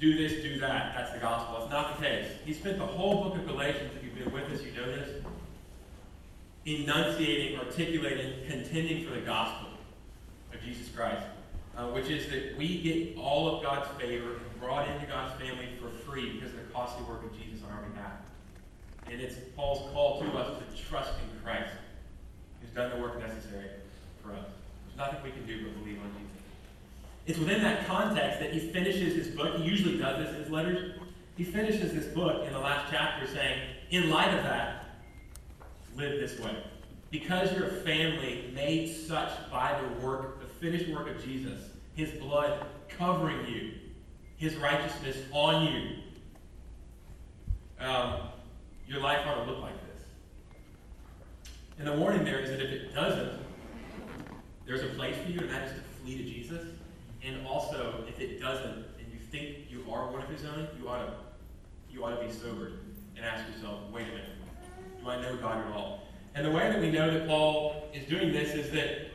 do this, do that. That's the gospel. That's not the case. He spent the whole book of Galatians, if you've been with us, you know this, enunciating, articulating, contending for the gospel of Jesus Christ, uh, which is that we get all of God's favor and brought into God's family for free because of the costly work of Jesus on our behalf. And it's Paul's call to us to trust in Christ, who's done the work necessary for us. There's nothing we can do but believe on Jesus. It's within that context that he finishes his book. He usually does this in his letters. He finishes this book in the last chapter saying, in light of that, live this way. Because you're a family made such by the work, the finished work of Jesus, his blood covering you, his righteousness on you, um, your life ought to look like this. And the warning there is that if it doesn't, there's a place for you, and that is to flee to Jesus. And also, if it doesn't, and you think you are one of his own, you ought to, you ought to be sobered and ask yourself, wait a minute, do I know God at all? And the way that we know that Paul is doing this is that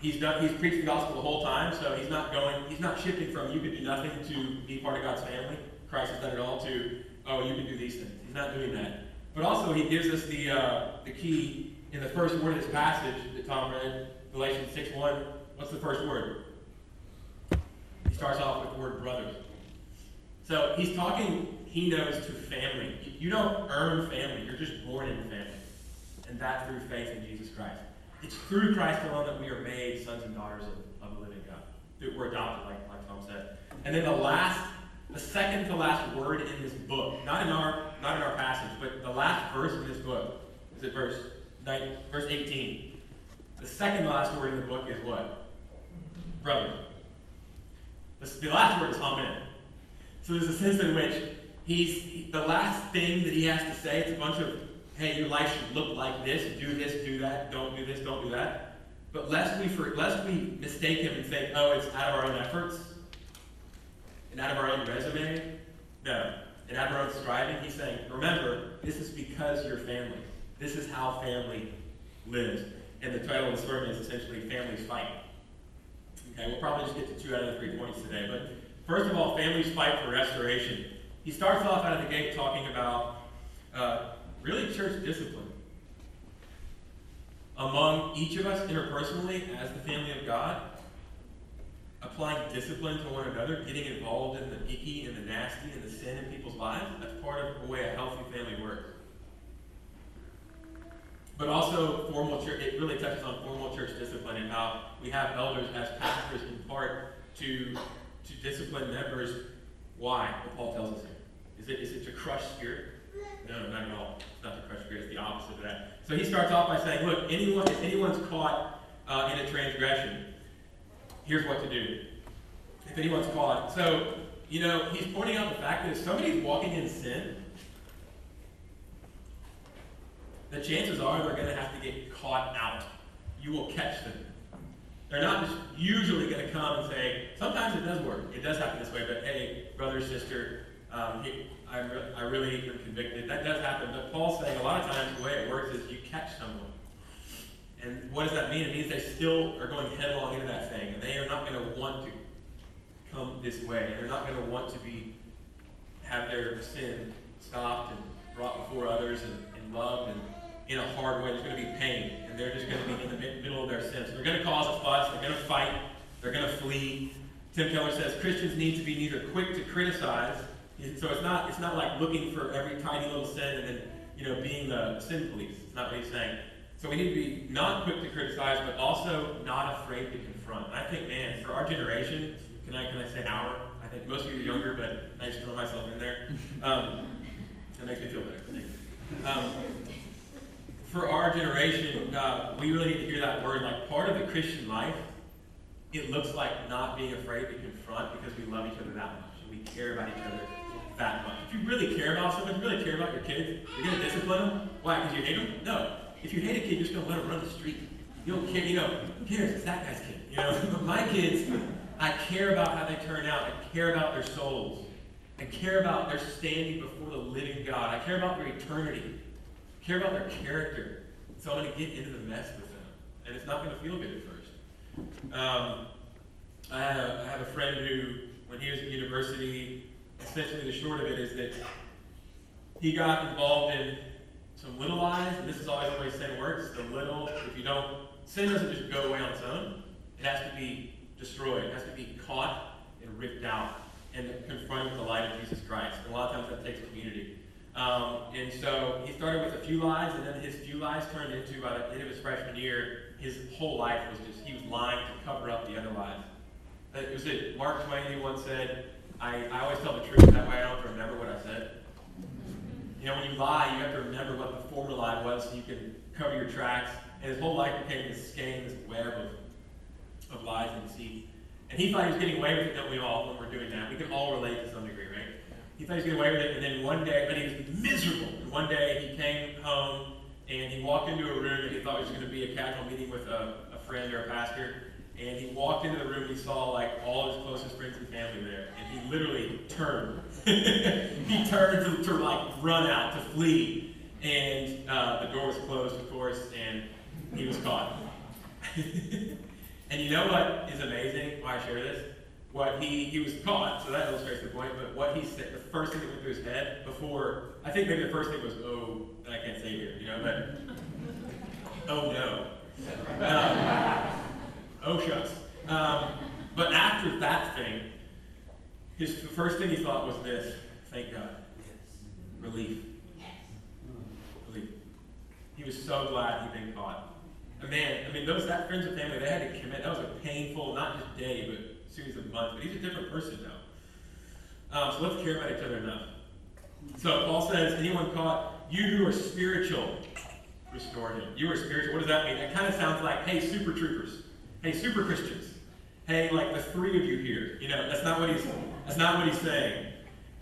he's done, he's preached the gospel the whole time, so he's not going, he's not shifting from you can do nothing to be part of God's family. Christ has done it all to, oh, you can do these things. He's not doing that. But also, he gives us the, uh, the key in the first word of this passage that Tom read, Galatians 6 1. What's the first word? Starts off with the word brothers. So he's talking, he knows, to family. You don't earn family, you're just born into family. And that through faith in Jesus Christ. It's through Christ alone that we are made sons and daughters of, of the living God. We're adopted, like, like Tom said. And then the last, the second to last word in this book, not in our not in our passage, but the last verse in this book is at verse 9, verse 18. The second last word in the book is what? Brother. The, last word is amen. So there's a sense in which he's the last thing that he has to say. It's a bunch of, hey, your life should look like this. Do this, do that. Don't do this, don't do that. But lest we for, lest we mistake him and think, oh, it's out of our own efforts and out of our own resume. No, and out of our own striving. He's saying, remember, this is because you're family. This is how family lives. And the title of the sermon is essentially Families Fight. Okay, we'll probably just get to two out of the three points today. But first of all, families fight for restoration. He starts off out of the gate talking about uh, really church discipline. Among each of us interpersonally, as the family of God, applying discipline to one another, getting involved in the icky and the nasty and the sin in people's lives, that's part of the way a healthy family works. But also formal church, it really touches on formal church discipline and how we have elders as pastors in part to, to discipline members. Why? What Paul tells us here. Is it, is it to crush spirit? No, not at all. It's not to crush spirit. It's the opposite of that. So he starts off by saying, look, anyone, if anyone's caught uh, in a transgression, here's what to do. If anyone's caught. So, you know, he's pointing out the fact that if somebody's walking in sin, the chances are they're going to have to get caught out. You will catch them. They're not just usually going to come and say, sometimes it does work. It does happen this way, but hey, brother, sister, um, I, re- I really am convicted. That does happen. But Paul's saying a lot of times the way it works is you catch someone. And what does that mean? It means they still are going headlong into that thing, and they are not going to want to come this way. They're not going to want to be have their sin stopped and brought before others and, and loved and in a hard way. There's going to be pain, and they're just going to be in the middle of their sins. They're going to cause a fuss. They're going to fight. They're going to flee. Tim Keller says Christians need to be neither quick to criticize. So it's not it's not like looking for every tiny little sin and then you know being the sin police. It's not what he's saying. So we need to be not quick to criticize, but also not afraid to confront. And I think, man, for our generation, can I can I say our? I think most of you are younger, but I just throw myself in there. Um, that makes me feel better. Um, for our generation, uh, we really need to hear that word. Like part of the Christian life, it looks like not being afraid to confront because we love each other that much and we care about each other that much. If you really care about someone, if you really care about your kids, you're to discipline them. Why? Because you hate them? No. If you hate a kid, you're just to let them run the street. You don't care. You know, who cares? It's that guy's kid. You know, but my kids, I care about how they turn out. I care about their souls. I care about their standing before the living God. I care about their eternity. Care about their character. So I'm going to get into the mess with them. And it's not going to feel good at first. Um, I, have have a friend who, when he was at university, essentially the short of it is that he got involved in some little lies, and this is always the way sin works. The little, if you don't, sin doesn't just go away on its own. It has to be destroyed. It has to be caught and ripped out and confronted with the light of Jesus Christ. And a lot of times that takes community. Um, and so he started with a few lies, and then his few lies turned into, by the end of his freshman year, his whole life was just, he was lying to cover up the other lies. It was it, Mark Twain, he once said, I, I always tell the truth, that way I don't have to remember what I said. You know, when you lie, you have to remember what the former lie was so you can cover your tracks. And his whole life became this skein, this web of, of lies and deceit. And he thought he was getting away with it, don't we all, when we're doing that? We can all relate to some degree? He thought he was getting away with it, and then one day, but he was miserable. And one day he came home and he walked into a room that he thought was going to be a casual meeting with a, a friend or a pastor. And he walked into the room and he saw like all his closest friends and family there. And he literally turned. he turned to, to, like run out, to flee. And uh, the door was closed, of course, and he was caught. and you know what is amazing? Why I share this? What he he was caught, so that illustrates the point. But what he said, the first thing that went through his head before, I think maybe the first thing was, "Oh, I can't say here," you know, but oh no. Um, oh shucks. Um, but after that thing, his the first thing he thought was this: "Thank God, relief, Yes. relief." He was so glad he'd been caught. And man, I mean, those that friends and family, they had to commit. That was a painful, not just day, but series of months. But he's a different person now. Um, so let's care about each other enough. So Paul says, anyone caught, you who are spiritual, restore him. You are spiritual. What does that mean? It kind of sounds like, hey, super troopers. Hey, super Christians. Hey, like the three of you here. You know, that's not what he's that's not what he's saying.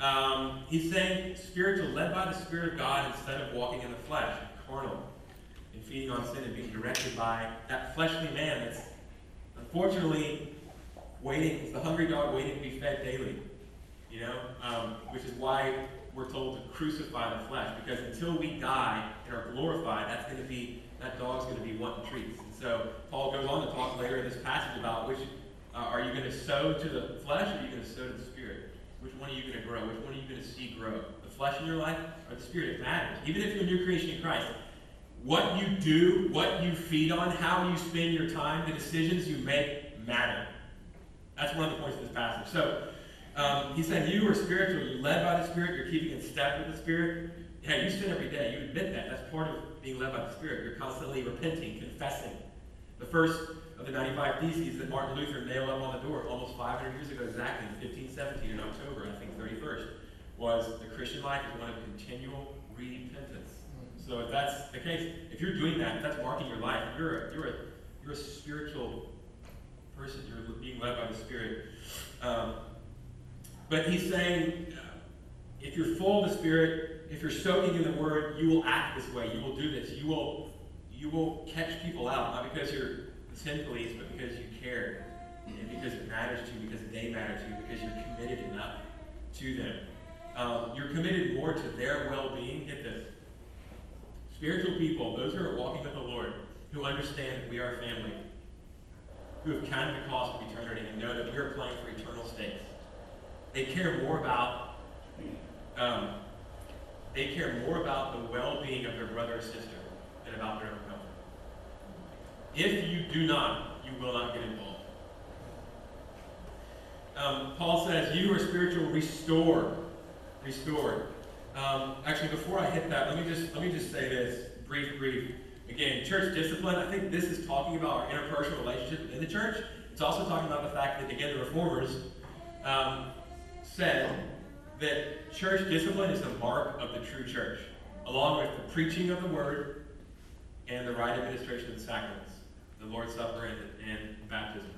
Um, he's saying spiritual, led by the Spirit of God instead of walking in the flesh, carnal and feeding on sin and being directed by that fleshly man that's unfortunately waiting, it's the hungry dog waiting to be fed daily. You know, um, which is why we're told to crucify the flesh, because until we die and are glorified, that's going to be that dog's going to be wanting treats. And so Paul goes on to talk later in this passage about which uh, are you going to sow to the flesh or are you going to sow to the spirit? Which one are you going to grow? Which one are you going to see grow? The flesh in your life or the spirit? It matters. Even if you're a new creation in Christ, what you do, what you feed on, how you spend your time, the decisions you make matter. That's one of the points of this passage. So um, he's saying you are spiritual, you're led by the Spirit, you're keeping in step with the Spirit. Yeah, you sin every day. You admit that. That's part of being led by the Spirit. You're constantly repenting, confessing. The first of the 95 Theses that Martin Luther nailed up on the door almost 500 years ago, exactly, in 1517 in October, I think 31st, was the Christian life is one of continual repentance. So if that's the case, if you're doing that, if that's marking your life, you're a, you're a, you're a spiritual person. You're being led by the Spirit. Um, but he's saying, if you're full of the Spirit, if you're soaking in the Word, you will act this way. You will do this. You will, you will catch people out, not because you're sin police, but because you care, and because it matters to you, because they matter to you, because you're committed enough to them. Um, you're committed more to their well-being. Get this Spiritual people, those who are walking with the Lord, who understand we are family, who have counted the cost of eternity and know that we are playing for eternal stakes. They care more about um, they care more about the well-being of their brother or sister than about their own comfort. If you do not, you will not get involved. Um, Paul says, "You are spiritual, restore, restore." Um, actually, before I hit that, let me just let me just say this, brief, brief. Again, church discipline. I think this is talking about our interpersonal relationship within the church. It's also talking about the fact that again, the reformers um, said that church discipline is the mark of the true church, along with the preaching of the word and the right administration of the sacraments, the Lord's Supper and, and baptism.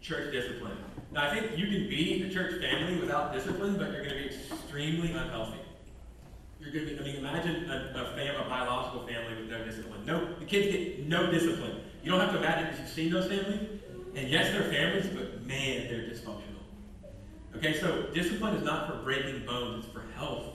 Church discipline. Now, I think you can be a church family without discipline, but you're going to be extremely unhealthy. You're going to I mean, imagine a, a, fam, a biological family with no discipline. No, the kids get no discipline. You don't have to imagine because you've seen those families. And yes, they're families, but man, they're dysfunctional. Okay, so discipline is not for breaking bones, it's for health.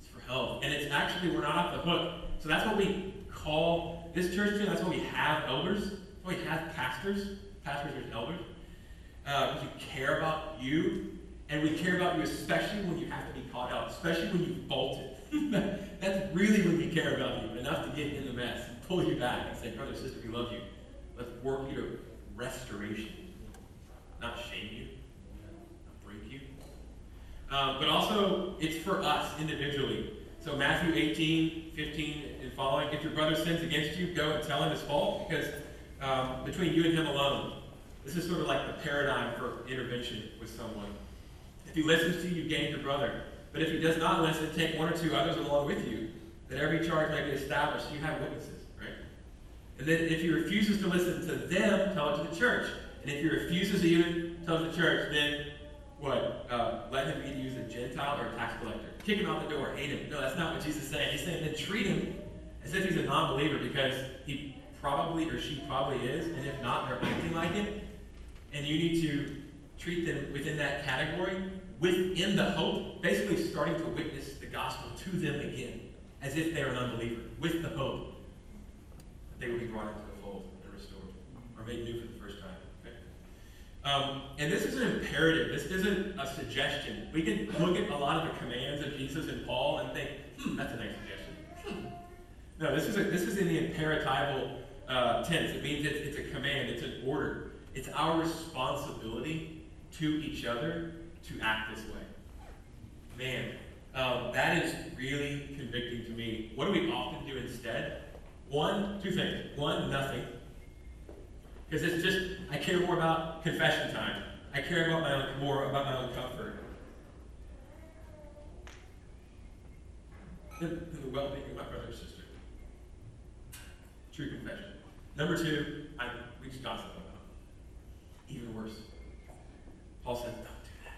It's for health. And it's actually, we're not off the hook. So that's what we call this church, too. that's why we have elders. That's why we have pastors. Pastors are elders. Uh, you care about you And we care about you especially when you have to be caught out, especially when you've bolted. That's really when we care about you, enough to get in the mess and pull you back and say, brother, sister, we love you. Let's work you to restoration, not shame you, not break you. Um, but also, it's for us individually. So Matthew 18, 15, and following, if your brother sins against you, go and tell him his fault, because um, between you and him alone, this is sort of like the paradigm for intervention with someone. If he listens to you, you gain your brother. But if he does not listen, take one or two others along with you, that every charge may be established. You have witnesses, right? And then if he refuses to listen to them, tell it to the church. And if he refuses to even tell the church, then what? Uh, let him be used a Gentile or a tax collector. Kick him out the door, hate him. No, that's not what Jesus is saying. He's saying then treat him as if he's a non-believer because he probably or she probably is, and if not, they're acting like it. And you need to treat them within that category, within the hope, basically starting to witness the gospel to them again, as if they're an unbeliever, with the hope that they will be brought into the fold and restored, or made new for the first time. Okay? Um, and this is an imperative. This isn't a suggestion. We can look at a lot of the commands of Jesus and Paul and think, hmm, that's a nice suggestion. Hmm. No, this is, a, this is in the imperatival uh, tense. It means it's, it's a command, it's an order. It's our responsibility to each other to act this way. Man, um, that is really convicting to me. What do we often do instead? One, two things. One, nothing. Because it's just, I care more about confession time. I care about my own, more about my own comfort than, the well being of my brother or sister. True confession. Number two, I, we just gossip about. Even worse. Paul says, don't do that.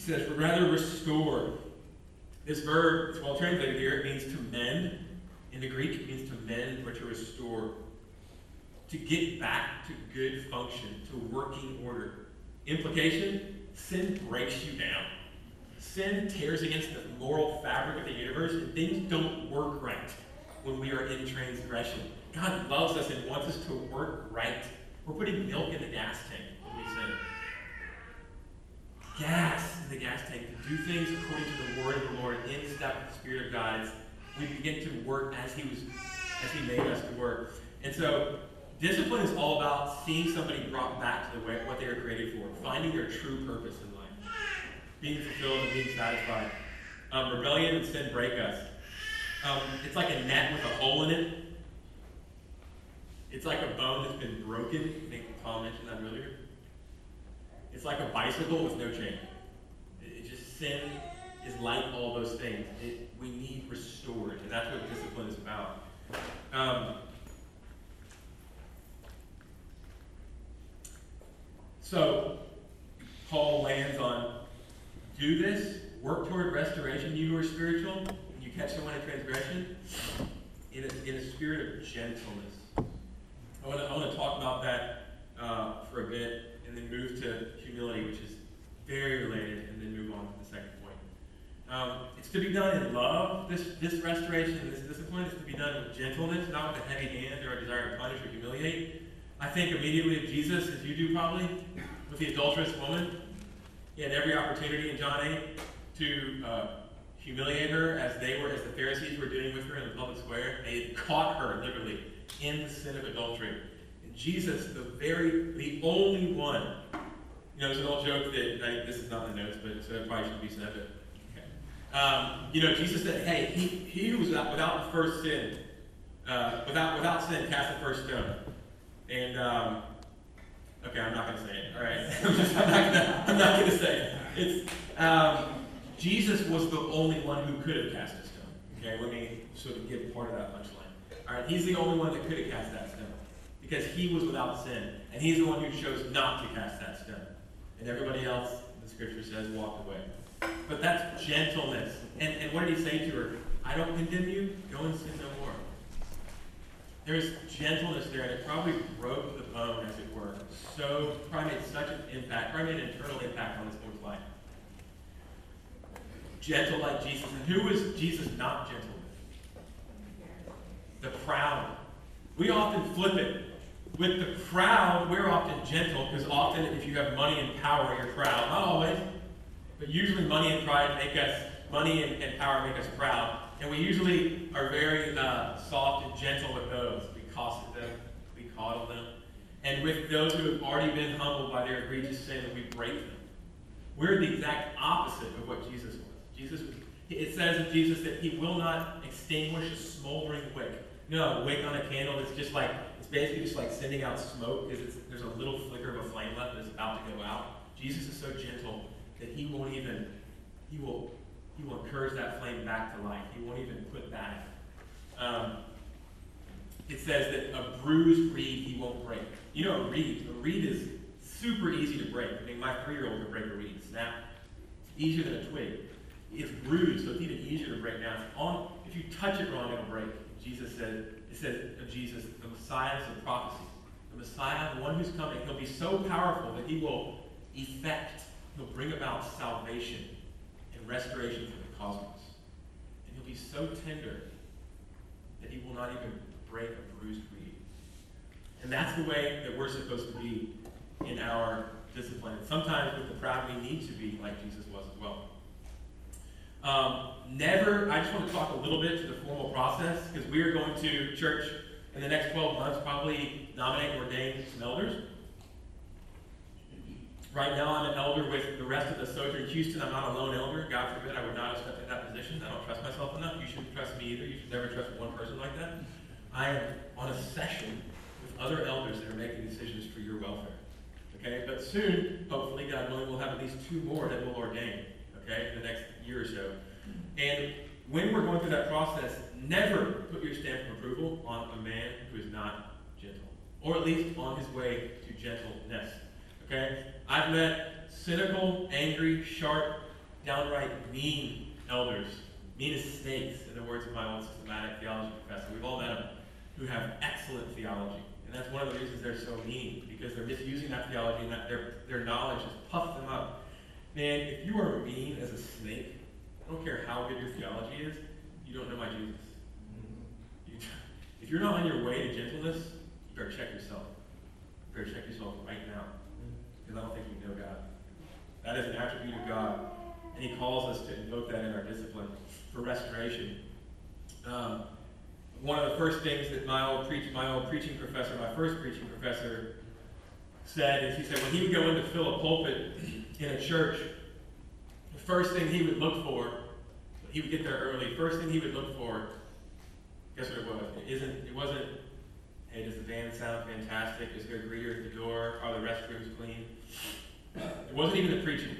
He says, rather restore. This verb, it's well translated here, it means to mend. In the Greek, it means to mend or to restore. To get back to good function, to working order. Implication sin breaks you down. Sin tears against the moral fabric of the universe, and things don't work right when we are in transgression. God loves us and wants us to work right. We're putting milk in the gas tank when we sin. Gas in the gas tank to do things according to the word of the Lord, in step with the Spirit of God. We begin to work as He was, as He made us to work. And so, discipline is all about seeing somebody brought back to the way what they were created for, finding their true purpose in life, being fulfilled and being satisfied. Um, rebellion and sin break us. Um, it's like a net with a hole in it. It's like a bone that's been broken. I think Paul mentioned that earlier. It's like a bicycle with no chain. It, it just sin is like all those things. It, we need restored, and that's what discipline is about. Um, so Paul lands on do this, work toward restoration. You who are spiritual you catch someone in transgression, in a, in a spirit of gentleness. I want to talk about that uh, for a bit, and then move to humility, which is very related, and then move on to the second point. Um, it's to be done in love. This this restoration, this discipline, is to be done with gentleness, not with a heavy hand or a desire to punish or humiliate. I think immediately of Jesus, as you do probably, with the adulterous woman. He had every opportunity in John 8 to uh, humiliate her as they were, as the Pharisees were doing with her in the public square. They had caught her, literally, in the sin of adultery. Jesus, the very, the only one, you know, there's an old joke that, I, this is not in the notes, but so it probably should be said, but okay. Um, you know, Jesus said, hey, he, he was without, without the first sin, uh, without, without sin, cast the first stone. And, um, okay, I'm not going to say it. All right. I'm, just, I'm not going to say it. It's, um, Jesus was the only one who could have cast a stone. Okay, let me sort of give part of that punchline. All right, he's the only one that could have cast that stone because he was without sin, and he's the one who chose not to cast that stone. And everybody else, the scripture says, walked away. But that's gentleness. And, and what did he say to her? I don't condemn you. Go and sin no more. There's gentleness there, and it probably broke the bone, as it were. So, probably made such an impact, probably made an internal impact on this woman's life gentle like Jesus. And who was Jesus not gentle with? The proud. We often flip it. With the proud, we're often gentle because often if you have money and power, you're proud. Not always, but usually money and pride make us, money and, and power make us proud. And we usually are very uh, soft and gentle with those. We cosset them, we coddle them. And with those who have already been humbled by their egregious sin, we break them. We're the exact opposite of what Jesus was. Jesus was, it says of Jesus that he will not extinguish a smoldering wick. Know, a wick on a candle is just like, basically just like sending out smoke because there's a little flicker of a flame left that's about to go out. Jesus is so gentle that he won't even, he will, he will encourage that flame back to life. He won't even put that um, it says that a bruised reed he won't break. You know, a reed, a reed is super easy to break. I mean, my three-year-old can break a reed. Snap. It's easier than a twig. It's bruised, so it's even easier to break down. On, if you touch it wrong, it'll break. Jesus said, it says of Jesus, the Messiah is a prophecy. The Messiah, the one who's coming, he'll be so powerful that he will effect, he'll bring about salvation and restoration for the cosmos. And he'll be so tender that he will not even break a bruised reed. And that's the way that we're supposed to be in our discipline. Sometimes with the proud, we need to be like Jesus was as well. Um, never, I just want to talk a little bit to the formal process because we are going to church in the next 12 months, probably nominate and ordain some elders. Right now, I'm an elder with the rest of the Sojourn Houston. I'm not a lone elder. God forbid I would not have stepped in that position. I don't trust myself enough. You shouldn't trust me either. You should never trust one person like that. I am on a session with other elders that are making decisions for your welfare. Okay? But soon, hopefully, God willing, we'll have at least two more that will ordain. Okay? In the next year or so. And when we're going through that process, never put your stamp of approval on a man who is not gentle. Or at least on his way to gentleness. Okay? I've met cynical, angry, sharp, downright mean elders. Mean as snakes, in the words of my old systematic theology professor. We've all met them who have excellent theology. And that's one of the reasons they're so mean, because they're misusing that theology and that their, their knowledge has puffed them up. Man, if you are mean as a snake, I don't care how good your theology is, you don't know my Jesus. You, if you're not on your way to gentleness, you better check yourself. You better check yourself right now. Because I don't think you know God. That is an attribute of God. And He calls us to invoke that in our discipline for restoration. Um, one of the first things that my old, preach, my old preaching professor, my first preaching professor, said is he said when he would go in to fill a pulpit in a church, first thing he would look for, he would get there early, first thing he would look for, guess what it was? It isn't it wasn't, hey, does the band sound fantastic? Is there a greeter at the door? Are the restrooms clean? It wasn't even the preaching.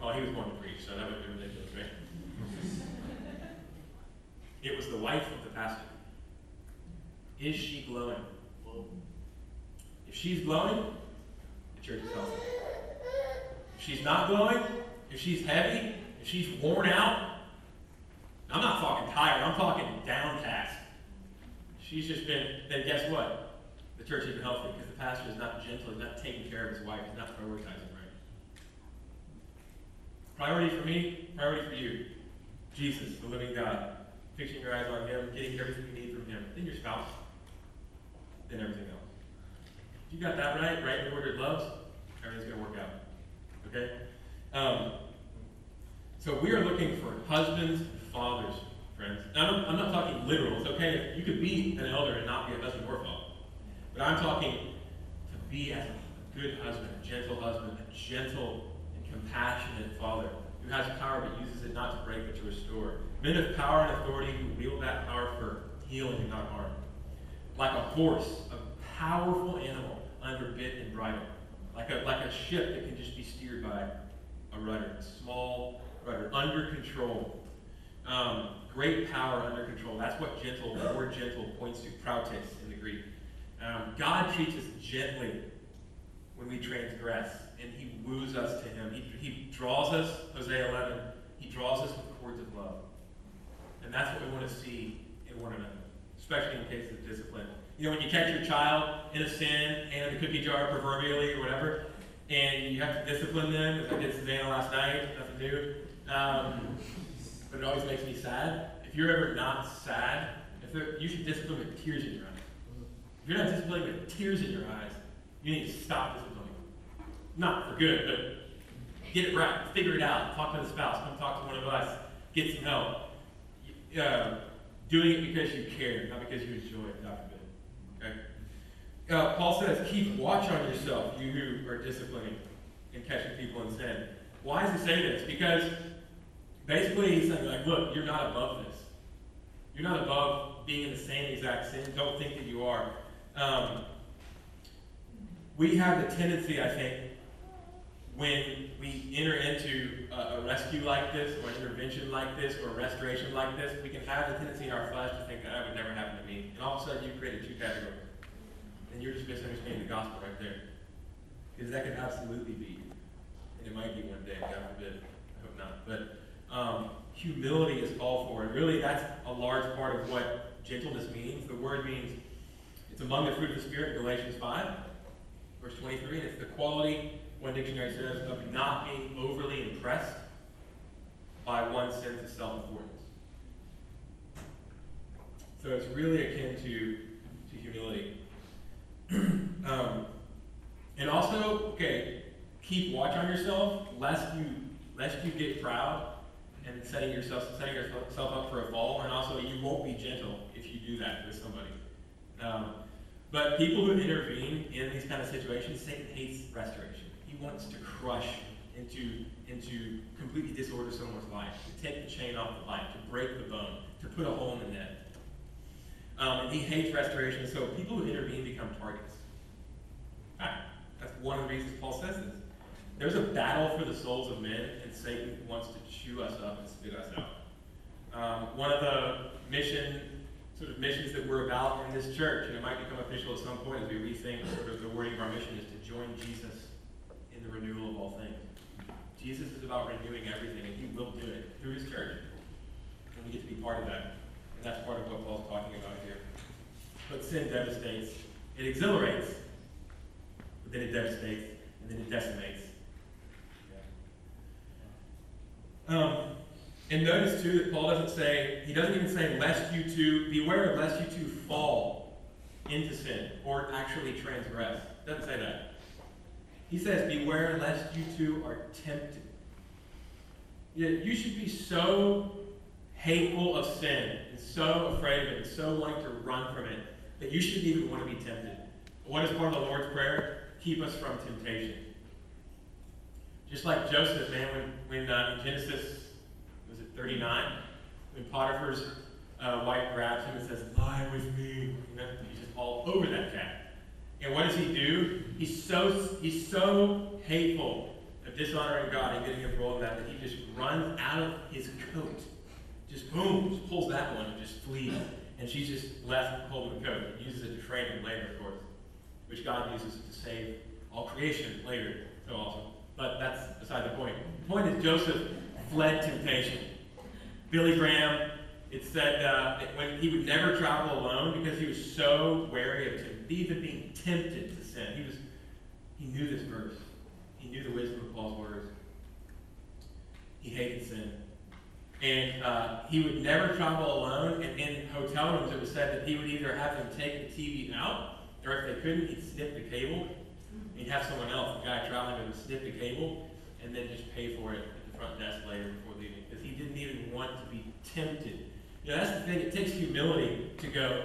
Well, he was born to preach, so that would be ridiculous, right? It was the wife of the pastor. Is she glowing? If she's glowing, the church is healthy. If she's not glowing, if she's heavy, if she's worn out, I'm not talking tired, I'm talking downcast. She's just been, then guess what? The church isn't healthy because the pastor is not gentle, he's not taking care of his wife, he's not prioritizing right. Priority for me, priority for you. Jesus, the living God fixing your eyes on Him, getting everything you need from Him, then your spouse, then everything else. If you got that right, right in ordered loves, everything's going to work out. Okay? Um, so we are looking for husbands and fathers, friends. I'm, I'm not talking literal. It's okay if you could be an elder and not be a husband or father. But I'm talking to be as a good husband, a gentle husband, a gentle and compassionate father who has power but uses it not to break but to restore. Men of power and authority who wield that power for healing and not harm. Like a horse, a powerful animal under bit and bridle. Like a, like a ship that can just be steered by a rudder, small rudder, under control. Um, great power under control. That's what gentle, the word gentle points to, prautes in the Greek. Um, God treats us gently when we transgress, and He woos us to Him. He, he draws us, Hosea 11, He draws us with cords of love. And that's what we want to see in one another, especially in cases of discipline. You know, when you catch your child in a sin, and in the cookie jar proverbially or whatever, and you have to discipline them, as I did Susanna last night, nothing new. Um, but it always makes me sad. If you're ever not sad, if you should discipline with tears in your eyes. If you're not disciplining with tears in your eyes, you need to stop disciplining. Not for good, but get it right, figure it out, talk to the spouse, come talk to one of us, get some help. Uh, doing it because you care, not because you enjoy it, God forbid. Okay? Uh, Paul says, keep watch on yourself, you who are disciplining and catching people in sin. Why does he say this? Because basically he's saying, like, look, you're not above this. You're not above being in the same exact sin. Don't think that you are. Um, we have the tendency, I think, when we enter into a, a, rescue like this, or an intervention like this, or a restoration like this, we can have the tendency in our flesh to think that that would never happen to me. And all of a sudden, you created two categories. And you're just misunderstanding the gospel right there. Because that could absolutely be. And it might be one day, God forbid. I hope not. But um, humility is called for. And really, that's a large part of what gentleness means. The word means it's among the fruit of the Spirit, Galatians 5, verse 23. And it's the quality one dictionary says, of not being overly impressed by one's sense of self-importance. So it's really akin to, to humility. um, and also, okay, keep watch on yourself, lest you lest you get proud and setting yourself setting yourself up for a fall. And also, you won't be gentle if you do that with somebody. Um, but people who intervene in these kind of situations, Satan hates restoration. He wants to crush into, into completely disorder someone's life, to take the chain off the life, to break the bone, to put a hole in the net. Um, and he hates restoration, so people who intervene become targets. That's one of the reasons Paul says this. There's a battle for the souls of men, and Satan wants to chew us up and spit us out. Um, one of the mission sort of missions that we're about in this church, and it might become official at some point as we rethink sort of the wording of our mission, is to join Jesus in the renewal of all things. Jesus is about renewing everything, and he will do it through his church. And we get to be part of that. And that's part of what Paul's talking about here. But sin devastates. It exhilarates, but then it devastates, and then it decimates. Yeah. Um, and notice too that Paul doesn't say, he doesn't even say, lest you two, beware lest you two fall into sin or actually transgress. Doesn't say that. He says, Beware lest you two are tempted. Yeah, You should be so hateful of sin and so afraid of it and so wanting to run from it that you shouldn't even want to be tempted. What is part of the Lord's Prayer? Keep us from temptation. Just like Joseph, man, when, when uh, in Genesis, was it 39? When Potiphar's uh, wife grabs him and says, Lie with me. You know, he's just all over that cat. And what does he do? He's so he's so hateful of dishonoring God and getting involved in that that he just runs out of his coat. Just boom, just pulls that one and just flees. And she's just left holding the coat. Uses it to train him later, of course. Which God uses to save all creation later. So awesome. But that's beside the point. The point is Joseph fled temptation. Billy Graham, it said uh, when he would never travel alone because he was so wary of even being tempted to sin. He was he knew this verse. He knew the wisdom of Paul's words. He hated sin. And uh, he would never travel alone. And in hotel rooms, it was said that he would either have them take the TV out, or if they couldn't, he'd snip the cable. He'd have someone else, the guy traveling him, snip the cable, and then just pay for it at the front desk later before leaving. Because he didn't even want to be tempted. You know, that's the thing. It takes humility to go,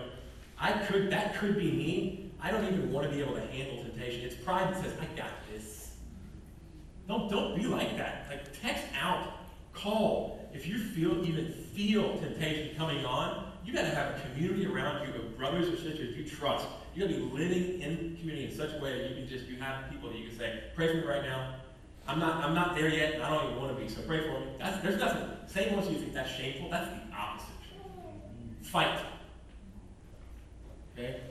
I could, that could be me. I don't even want to be able to handle temptation. It's pride that says, I got this. Don't, don't be like that. Like, text out, call. If you feel, even feel temptation coming on, you got to have a community around you of brothers or sisters you trust. You got to be living in community in such a way that you can just, you have people that you can say, pray for me right now. I'm not, I'm not there yet, I don't even want to be, so pray for me. That's, there's nothing. Same once you think that's shameful, that's the opposite. Fight. Okay?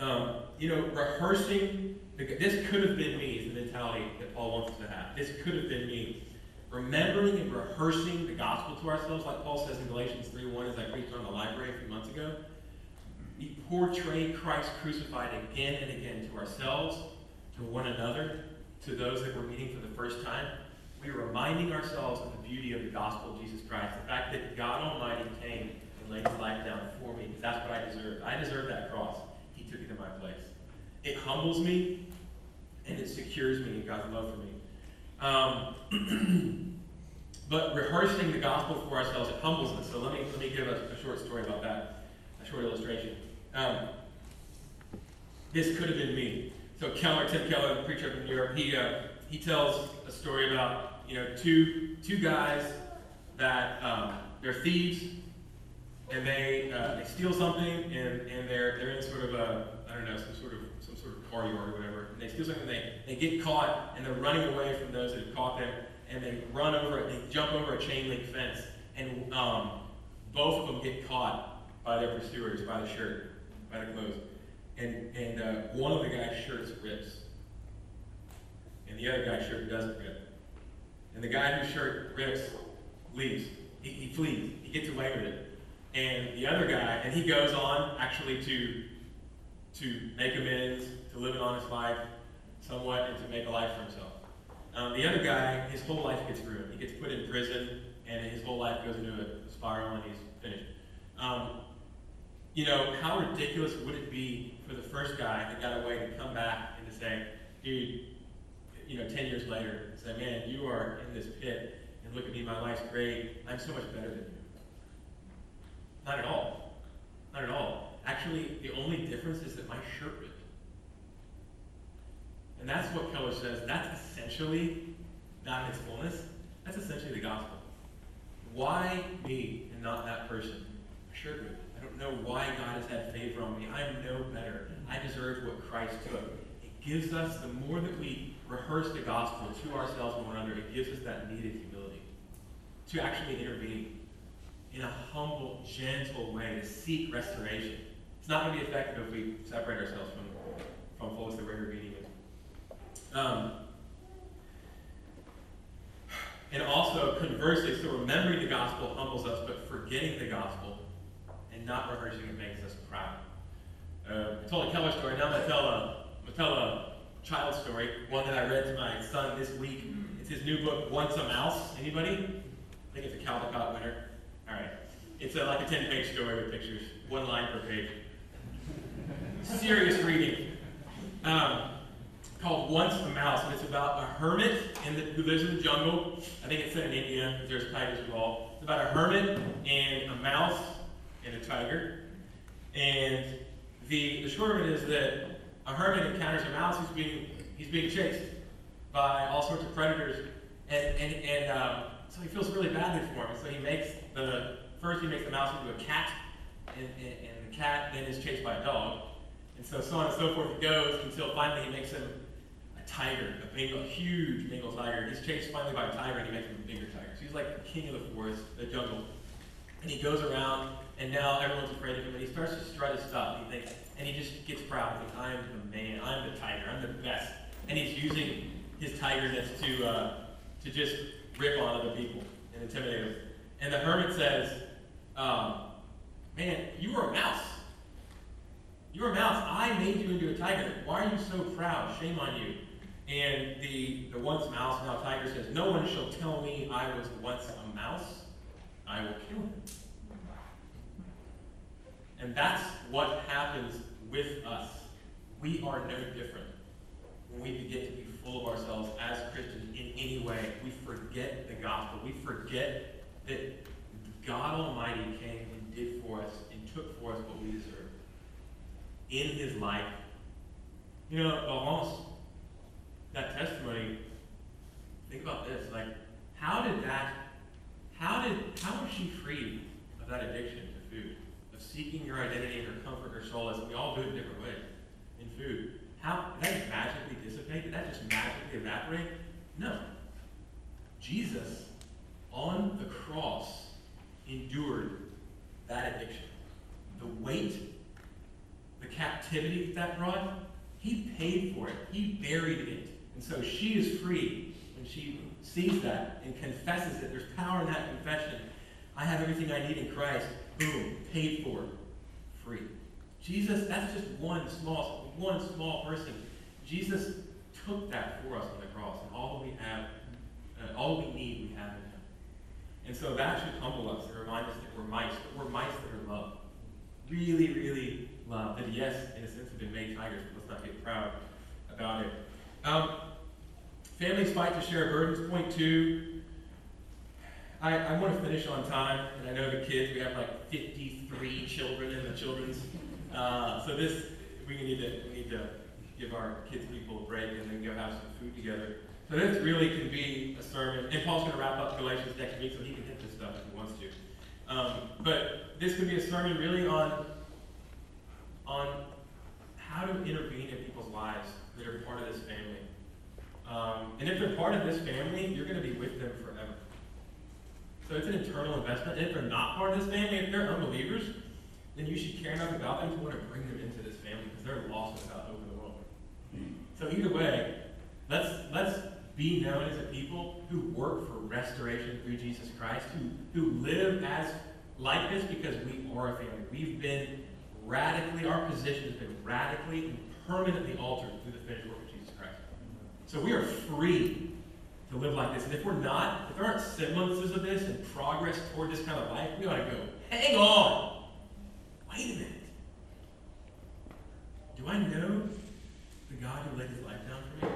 Um, you know, rehearsing, this could have been me, is the mentality that Paul wants us to have. This could have been me. Remembering and rehearsing the gospel to ourselves, like Paul says in Galatians 3.1, as I preached on the library a few months ago. We portray Christ crucified again and again to ourselves, to one another, to those that we're meeting for the first time. We're reminding ourselves of the beauty of the gospel of Jesus Christ, the fact that God Almighty came and laid his life down for me because that's what I deserve. I deserve that cross. He took it in my place. It humbles me and it secures me in God's love for me. Um, but rehearsing the gospel for ourselves, it humbles us. So let me, let me give a, a short story about that, a short illustration. Um, this could have been me. So Keller, Tim Keller, the preacher from New York, he, uh, he tells a story about you know two two guys that um, they're thieves and they uh, they steal something and, and they're they're in sort of a I don't know some sort of some sort of car yard or whatever. They steal something. They they get caught and they're running away from those that have caught them and they run over. They jump over a chain link fence and um, both of them get caught by their pursuers by the shirt by the clothes. And and uh, one of the guy's shirts rips and the other guy's shirt doesn't rip. And the guy whose shirt rips leaves. He, he flees. He gets away with it. And the other guy, and he goes on actually to to make amends, to live an honest life, somewhat, and to make a life for himself. Um, the other guy, his whole life gets ruined. He gets put in prison, and his whole life goes into a spiral, and he's finished. Um, you know, how ridiculous would it be for the first guy that got away to come back and to say, dude, you know, 10 years later say, man, you are in this pit, and look at me, my life's great. I'm so much better than you. Not at all. Not at all. Actually, the only difference is that my shirt. And that's what Keller says. That's essentially, not its fullness, that's essentially the gospel. Why me and not that person? Ripped. I don't know why God has had favor on me. I am no better. I deserve what Christ took. It gives us, the more that we rehearse the gospel to ourselves and one another, it gives us that needed humility to actually intervene in a humble, gentle way to seek restoration. It's not going to be effective if we separate ourselves from, from folks that we're intervening with. Um, and also, conversely, so remembering the gospel humbles us, but forgetting the gospel and not rehearsing it makes us proud. Uh, I told a Keller story. Now I'm going to tell a, I'm tell a child story, one that I read to my son this week. It's his new book, Once a Mouse. Anybody? I think it's a Caldecott winner. All right. It's a, like a 10-page story with pictures, one line per page. Serious reading. Um, called Once a Mouse, and it's about a hermit in the, who lives in the jungle. I think it's set in India there's tigers involved. It's about a hermit and a mouse and a tiger. And the, the short of it is that a hermit encounters a mouse who's being he's being chased by all sorts of predators, and and, and um, so he feels really badly for him. So he makes the first he makes the mouse into a cat, and, and, and the cat then is chased by a dog, and so so on and so forth it goes until finally he makes him tiger, a Bengal, huge Bengal tiger. He's chased finally by a tiger, and he makes him a bigger tiger. So he's like the king of the forest, the jungle, and he goes around, and now everyone's afraid of him, and he starts to strut his stuff. And He thinks and he just gets proud. Like, I'm the man. I'm the tiger. I'm the best. And he's using his tigerness to uh, to just rip on other people and intimidate them. And the hermit says, um, "Man, you were a mouse. You were a mouse. I made you into a tiger. Why are you so proud? Shame on you." And the the once mouse now tiger says, "No one shall tell me I was once a mouse. I will kill him." And that's what happens with us. We are no different when we begin to be full of ourselves as Christians in any way. We forget the gospel. We forget that God Almighty came and did for us and took for us what we deserve in his life. You know, almost that testimony, think about this. Like, how did that, how did, how was she freed of that addiction to food? Of seeking your identity and your comfort or solace. We all do it in different ways in food. How did that magically dissipate? Did that just magically evaporate? No. Jesus on the cross endured that addiction. The weight, the captivity that brought, he paid for it. He buried it. And so she is free when she sees that and confesses it. There's power in that confession. I have everything I need in Christ. Boom, paid for, free. Jesus, that's just one small, one small person. Jesus took that for us on the cross, and all we have, uh, all we need, we have in Him. And so that should humble us and remind us that we're mice, but we're mice that are loved. Really, really loved. That yes, in a sense, have been made tigers, but let's not get proud about it. Um, families fight to share burdens. Point two. I, I want to finish on time, and I know the kids, we have like 53 children in the children's. Uh, so this, we need to, we need to give our kids people a break and then go have some food together. So this really can be a sermon, and Paul's going to wrap up Galatians next week, so he can hit this stuff if he wants to. Um, but this could be a sermon really on, on how to intervene in people's lives that are part of this family. Um, and if they're part of this family, you're going to be with them forever. So it's an internal investment. And if they're not part of this family, if they're unbelievers, then you should care enough about them to want to bring them into this family because they're lost without hope in the world. So either way, let's let's be known as a people who work for restoration through Jesus Christ, who who live as like this because we are a family. We've been radically, our position has been radically and permanently altered through the finished work. So we are free to live like this. And if we're not, if there aren't semblances of this and progress toward this kind of life, we ought to go, hang on. Wait a minute. Do I know the God who laid his life down for me?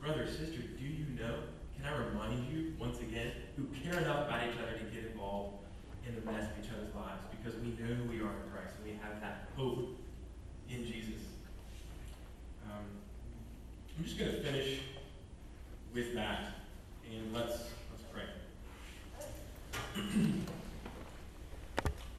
Brother, sister, do you know? Can I remind you once again who care enough about each other to get involved in the mess of each other's lives because we know we are in Christ and we have that hope in Jesus. Um, I'm just going to finish with that and let's let's pray.